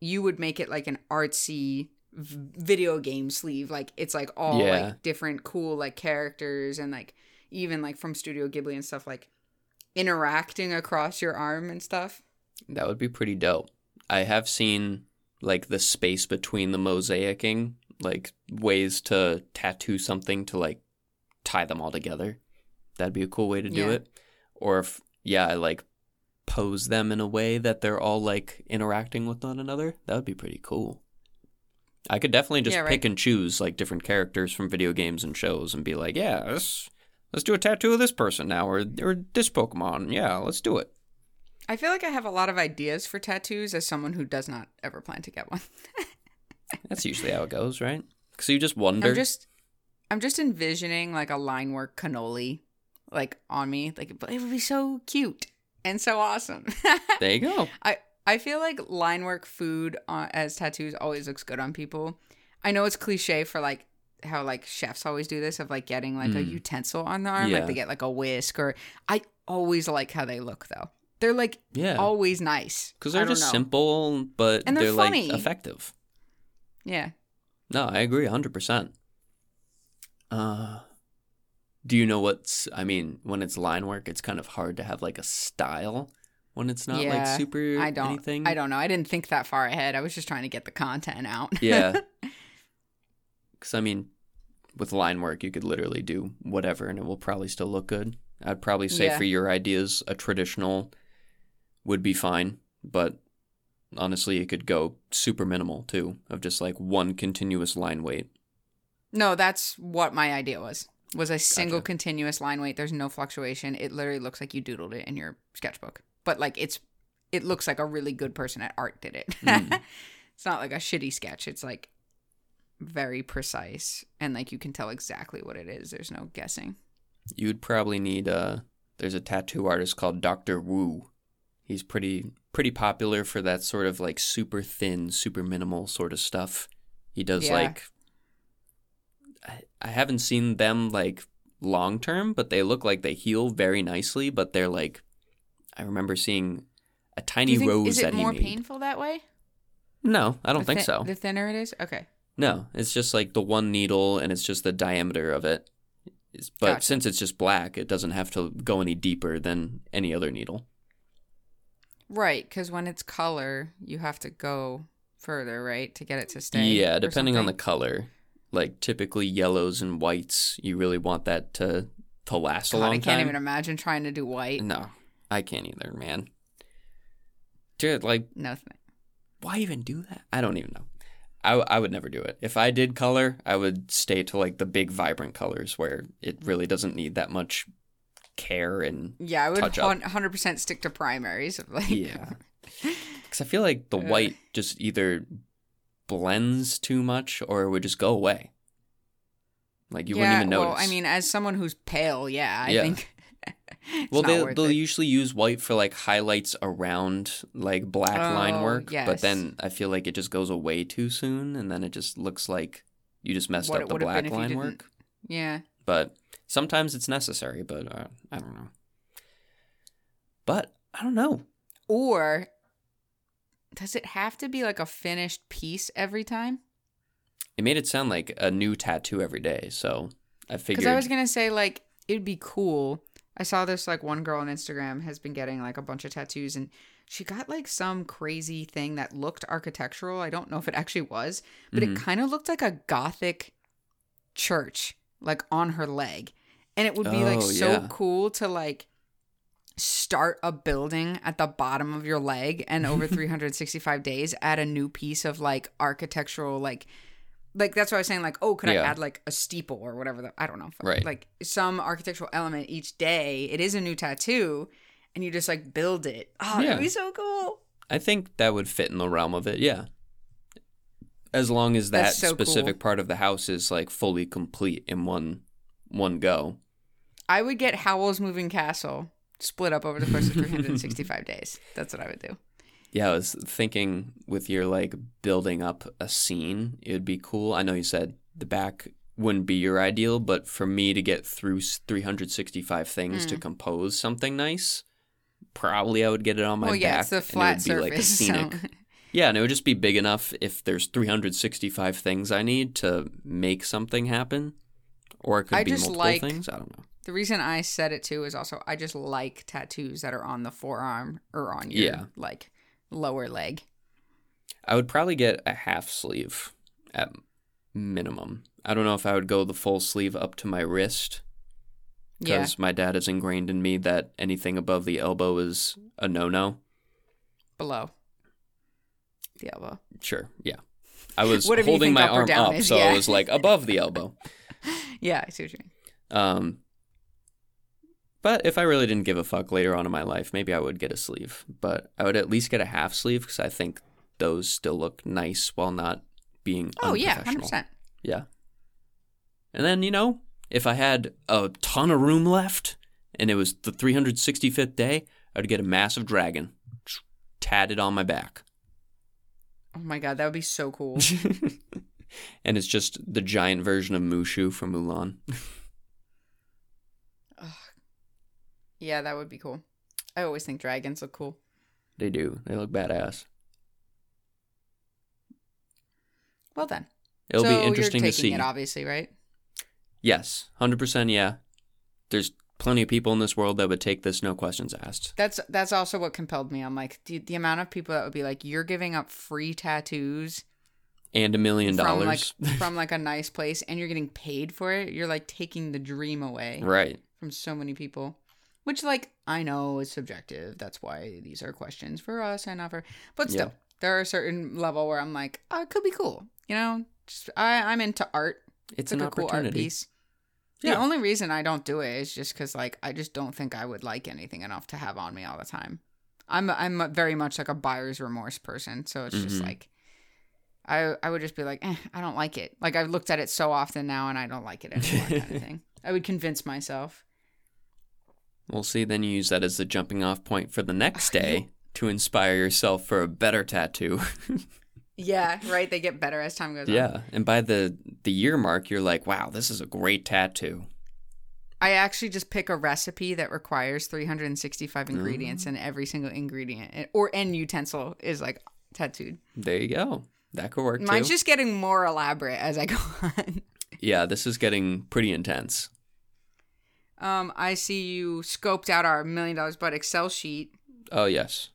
you would make it like an artsy video game sleeve like it's like all Yeah. like different cool like characters and like even like from Studio Ghibli and stuff like interacting across your arm and stuff. that would be pretty dope. I have seen like the space between the mosaicing, like ways to tattoo something to like tie them all together. That'd be a cool way to do Yeah. it. Or if, yeah, I like pose them in a way that they're all like interacting with one another. That would be pretty cool. I could definitely just Yeah, right. pick and choose like different characters from video games and shows and be like, yeah, let's let's do a tattoo of this person now or or this Pokemon. Yeah, let's do it. I feel like I have a lot of ideas for tattoos as someone who does not ever plan to get one. <laughs> That's usually how it goes, right? So you just wonder. I'm just I'm just envisioning like a line work cannoli like on me. Like it would be so cute and so awesome. <laughs> There you go. I I feel like line work food uh, as tattoos always looks good on people. I know it's cliche for like how like chefs always do this of like getting like a Mm. utensil on the arm, Yeah. like they get like a whisk or I always like how they look though. They're like Yeah. always nice Because they're just know. simple, but And they're they're, like effective. Yeah. No, I agree 100%. Uh do you know what's I mean, when it's line work, it's kind of hard to have like a style when it's not like super I don't anything. I don't know. I didn't think that far ahead. I was just trying to get the content out. Yeah. <laughs> Cuz I mean, with line work, you could literally do whatever and it will probably still look good. I'd probably say Yeah. for your ideas, a traditional would be fine, but honestly, it could go super minimal too, of just like one continuous line weight. No, that's what my idea was. Was a single Gotcha. continuous line weight. There's no fluctuation. It literally looks like you doodled it in your sketchbook. But like it's it looks like a really good person at art did it. Mm. <laughs> it's not like a shitty sketch. It's like very precise and like you can tell exactly what it is. There's no guessing. You'd probably need uh there's a tattoo artist called Dr. Woo. He's pretty pretty popular for that sort of like super thin, super minimal sort of stuff. He does Yeah. like I, I haven't seen them like long term, but they look like they heal very nicely, but they're like I remember seeing a tiny think, rose is it that he more painful that way? No, I don't The think thi- so. The thinner it is? Okay. No, it's just like the one needle and it's just the diameter of it. But Gotcha. since it's just black, it doesn't have to go any deeper than any other needle. Right, because when it's color, you have to go further, right, to get it to stay. yeah, depending on the color. Like typically yellows and whites, you really want that to to last a long I can't time. even imagine trying to do white. No, I can't either, man. Dude, like, No, why even do that? I don't even know. I, I would never do it. If I did color, I would stay to like the big vibrant colors where it really doesn't need that much care and yeah, I would hundred percent stick to primaries. <laughs> Like, Yeah. Because I feel like the white just either blends too much or it would just go away. Like you yeah, wouldn't even notice. Well, I mean, as someone who's pale, yeah, I Yeah. think. Well, they, they'll it. usually use white for like highlights around like black line Oh, work, but then I feel like it just goes away too soon, and then it just looks like you just messed What up the black been if you line work. Yeah. But sometimes it's necessary, but uh, I don't know. But I don't know. Or does it have to be like a finished piece every time? It made it sound like a new tattoo every day, so I figured. Because I was gonna say like it'd be cool. I saw this like one girl on Instagram has been getting like a bunch of tattoos and she got like some crazy thing that looked architectural. I don't know if it actually was, but Mhm. it kind of looked like a gothic church like on her leg. And it would be like Oh, so yeah. cool to like start a building at the bottom of your leg and over <laughs> 365 days add a new piece of like architectural like like that's what I was saying like oh could Yeah. I add like a steeple or whatever the, I don't know Right. like some architectural element each day it is a new tattoo and you just like build it oh Yeah. that'd be so cool I think that would fit in the realm of it, yeah. As long as that so specific part of the house is like fully complete in one one go. I would get Howl's Moving Castle split up over the course of 365 <laughs> days that's what I would do Yeah, I was thinking with your like building up a scene, it would be cool. I know you said the back wouldn't be your ideal, but for me to get through 365 things Hmm. to compose something nice, probably I would get it on my well yeah back. it's the and it flat would be like a surface <laughs> scenic. so Yeah, and it would just be big enough if there's 365 things I need to make something happen, or it could I be multiple like- things. I don't know. The reason I said it too is also I just like tattoos that are on the forearm or on your Yeah. like lower leg. I would probably get a half sleeve at minimum. I don't know if I would go the full sleeve up to my wrist Yeah. because my dad has ingrained in me that anything above the elbow is a no no. Below the elbow. Sure, yeah. I was holding my up arm up, is, so yeah. it was like above the elbow. <laughs> yeah, I see what you mean. Um, but if I really didn't give a fuck later on in my life, maybe I would get a sleeve. But I would at least get a half sleeve because I think those still look nice while not being Oh yeah, hundred percent. Yeah. And then, you know, if I had a ton of room left and it was the 365th day, I'd get a massive dragon tatted on my back. Oh my god, that would be so cool. <laughs> and it's just the giant version of Mushu from Mulan. <laughs> yeah, that would be cool. I always think dragons look cool. They do. They look badass. Well then, It'll so be interesting to see. it, obviously, right? Yes, 100% yeah. There's plenty of people in this world that would take this no questions asked. That's that's also what compelled me. I'm like, the, the amount of people that would be like, you're giving up free tattoos And a million from like dollars. <laughs> from like a nice place, and you're getting paid for it. You're like taking the dream away right. from so many people. Which, like, I know is subjective. That's why these are questions for us and not for. But still, Yeah. there are a certain level where I'm like, oh, it could be cool. You know, just I I'm into art. It's, It's an like a cool art piece. The only reason I don't do it is just because, like, I just don't think I would like anything enough to have on me all the time. I'm I'm very much like a buyer's remorse person, so it's just Mhm. like I I would just be like, eh, I don't like it. Like I've looked at it so often now, and I don't like it anymore. kind of <laughs> thing. I would convince myself. We'll see. Then you use that as the jumping off point for the next <laughs> day to inspire yourself for a better tattoo. <laughs> Yeah, right. They get better as time goes on. yeah. And by the, the year mark, you're like, wow, this is a great tattoo. I actually just pick a recipe that requires 365 ingredients, Mm. and every single ingredient or and utensil is like tattooed. There you go. That could work Mine's too. just getting more elaborate as I go <laughs> on. Yeah, this is getting pretty intense. Um, I see you scoped out our million dollars but Excel sheet. Oh yes.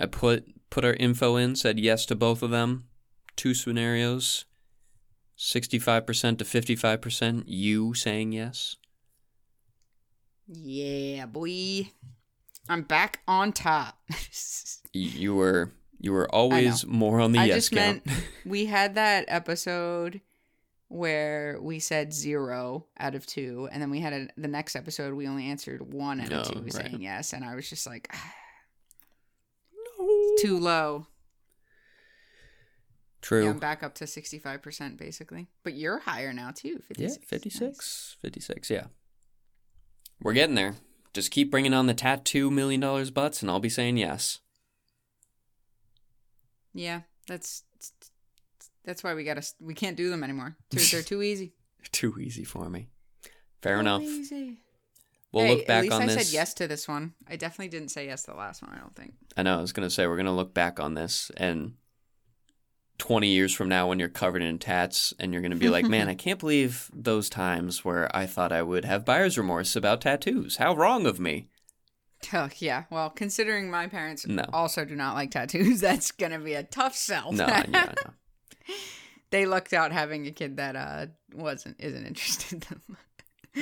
I put put our info in, said yes to both of them. Two scenarios. 65% to 55% you saying yes. Yeah, boy. I'm back on top. <laughs> You were you were always more on the I yes just count. meant we had that episode where we said zero out of two, and then we had a, the next episode we only answered one out of two right. saying yes, and I was just like, ah, "No, too low. True. Yeah, I'm back up to 65% basically. But you're higher now too. 56. Yeah, 56. 56, yeah. We're getting there. Just keep bringing on the tattoo million dollars butts, and I'll be saying yes. Yeah, that's that's why we gotta we can't do them anymore. Too, they're <laughs> too easy. Too easy for me. Fair Too enough. Easy. We'll Hey, look back at least on I this. I said yes to this one. I definitely didn't say yes to the last one. I don't think. I know. I was gonna say we're gonna look back on this, and twenty years from now, when you're covered in tats, and you're gonna be like, "Man, I <laughs> can't believe those times where I thought I would have buyer's remorse about tattoos. How wrong of me." <laughs> Oh, yeah. Well, considering my parents No. also do not like tattoos, that's gonna be a tough sell. No, I know. <laughs> they lucked out having a kid that uh wasn't isn't interested <laughs> in them.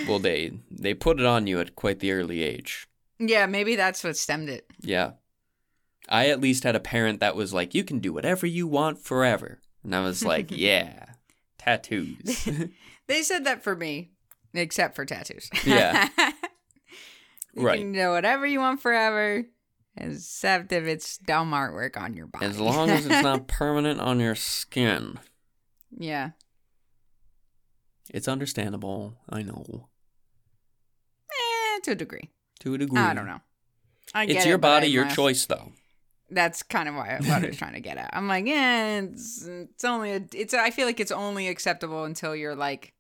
Well, they they put it on you at quite the early age. yeah, maybe that's what stemmed it. Yeah. I at least had a parent that was like, "You can do whatever you want forever," and I was like, <laughs> "Yeah, tattoos." They said that for me, except for tattoos. Yeah. you Right. can do whatever you want forever, except if it's dumb artwork on your body. as long as it's not <laughs> permanent on your skin. yeah. It's understandable. I know. Eh, to a degree. To a degree. I don't know. I It's get your it, body, your choice, though. That's kind of why what I was <laughs> trying to get at. I'm like, yeah, it's it's only a, it's. I feel like it's only acceptable until you're like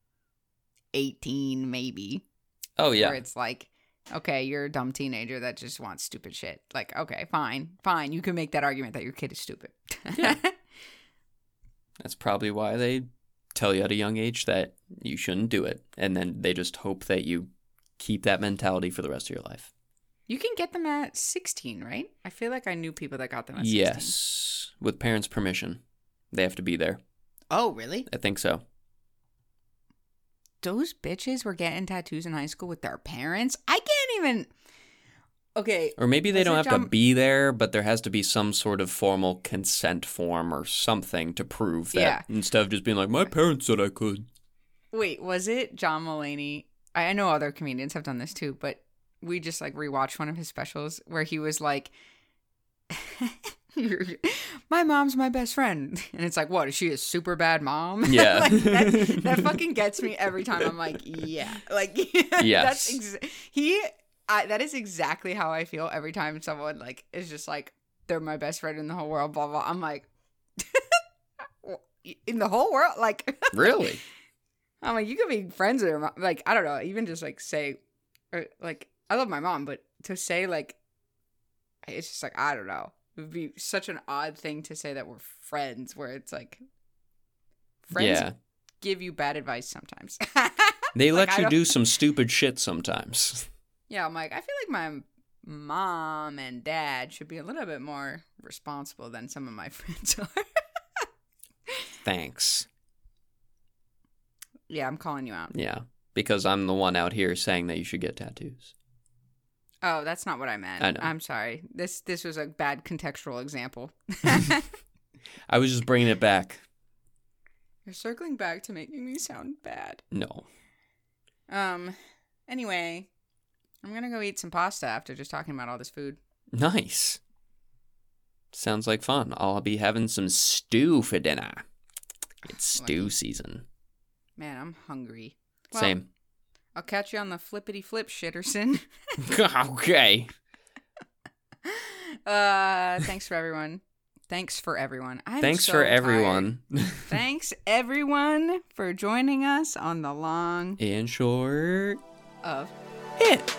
18, maybe. Oh yeah. Where it's like, okay, you're a dumb teenager that just wants stupid shit. Like, okay, fine, fine. You can make that argument that your kid is stupid. Yeah. <laughs> That's probably why they tell you at a young age that you shouldn't do it, and then they just hope that you keep that mentality for the rest of your life. you can get them at 16, right? I feel like I knew people that got them at 16. Yes, with parents' permission, they have to be there. Oh, really? I think so. Those bitches were getting tattoos in high school with their parents. I even. Okay. Or maybe they don't have to be there, but there has to be some sort of formal consent form or something to prove that Yeah. instead of just being like, my parents said I could. Wait, was it John Mulaney? I know other comedians have done this too, but we just like rewatched one of his specials where he was like, <laughs> "My mom's my best friend," and it's like, "What is she a super bad mom?" <laughs> Yeah. like, that, that <laughs> fucking gets me every time. I'm like, "Yeah, like Yes. that's ex- he." I, that is exactly how I feel every time someone like is just like they're my best friend in the whole world. Blah blah. I'm like, <laughs> in the whole world, like <laughs> Really? I'm like, you could be friends with her. mom. Like, I don't know. Even just like say, or like, I love my mom, but to say like, it's just like I don't know. It would be such an odd thing to say that we're friends, where it's like, friends Yeah. give you bad advice sometimes. <laughs> They let you do some stupid shit sometimes. Yeah, I'm like, I feel like my mom and dad should be a little bit more responsible than some of my <laughs> friends are. Thanks. yeah, I'm calling you out. Yeah. Because I'm the one out here saying that you should get tattoos. Oh, that's not what I meant. I know. I'm sorry. This this was a bad contextual example. <laughs> I was just bringing it back. You're circling back to making me sound bad. No. Um. Anyway, I'm gonna go eat some pasta after just talking about all this food. Nice. Sounds like fun. I'll be having some stew for dinner. It's stew season. Man, I'm hungry. Well, Same. I'll catch you on the flippity flip, Shitterson. <laughs> <laughs> okay. uh, thanks for everyone. Thanks for everyone. I'm Thanks so for everyone. <laughs> Thanks everyone for joining us on the long and short, of hit.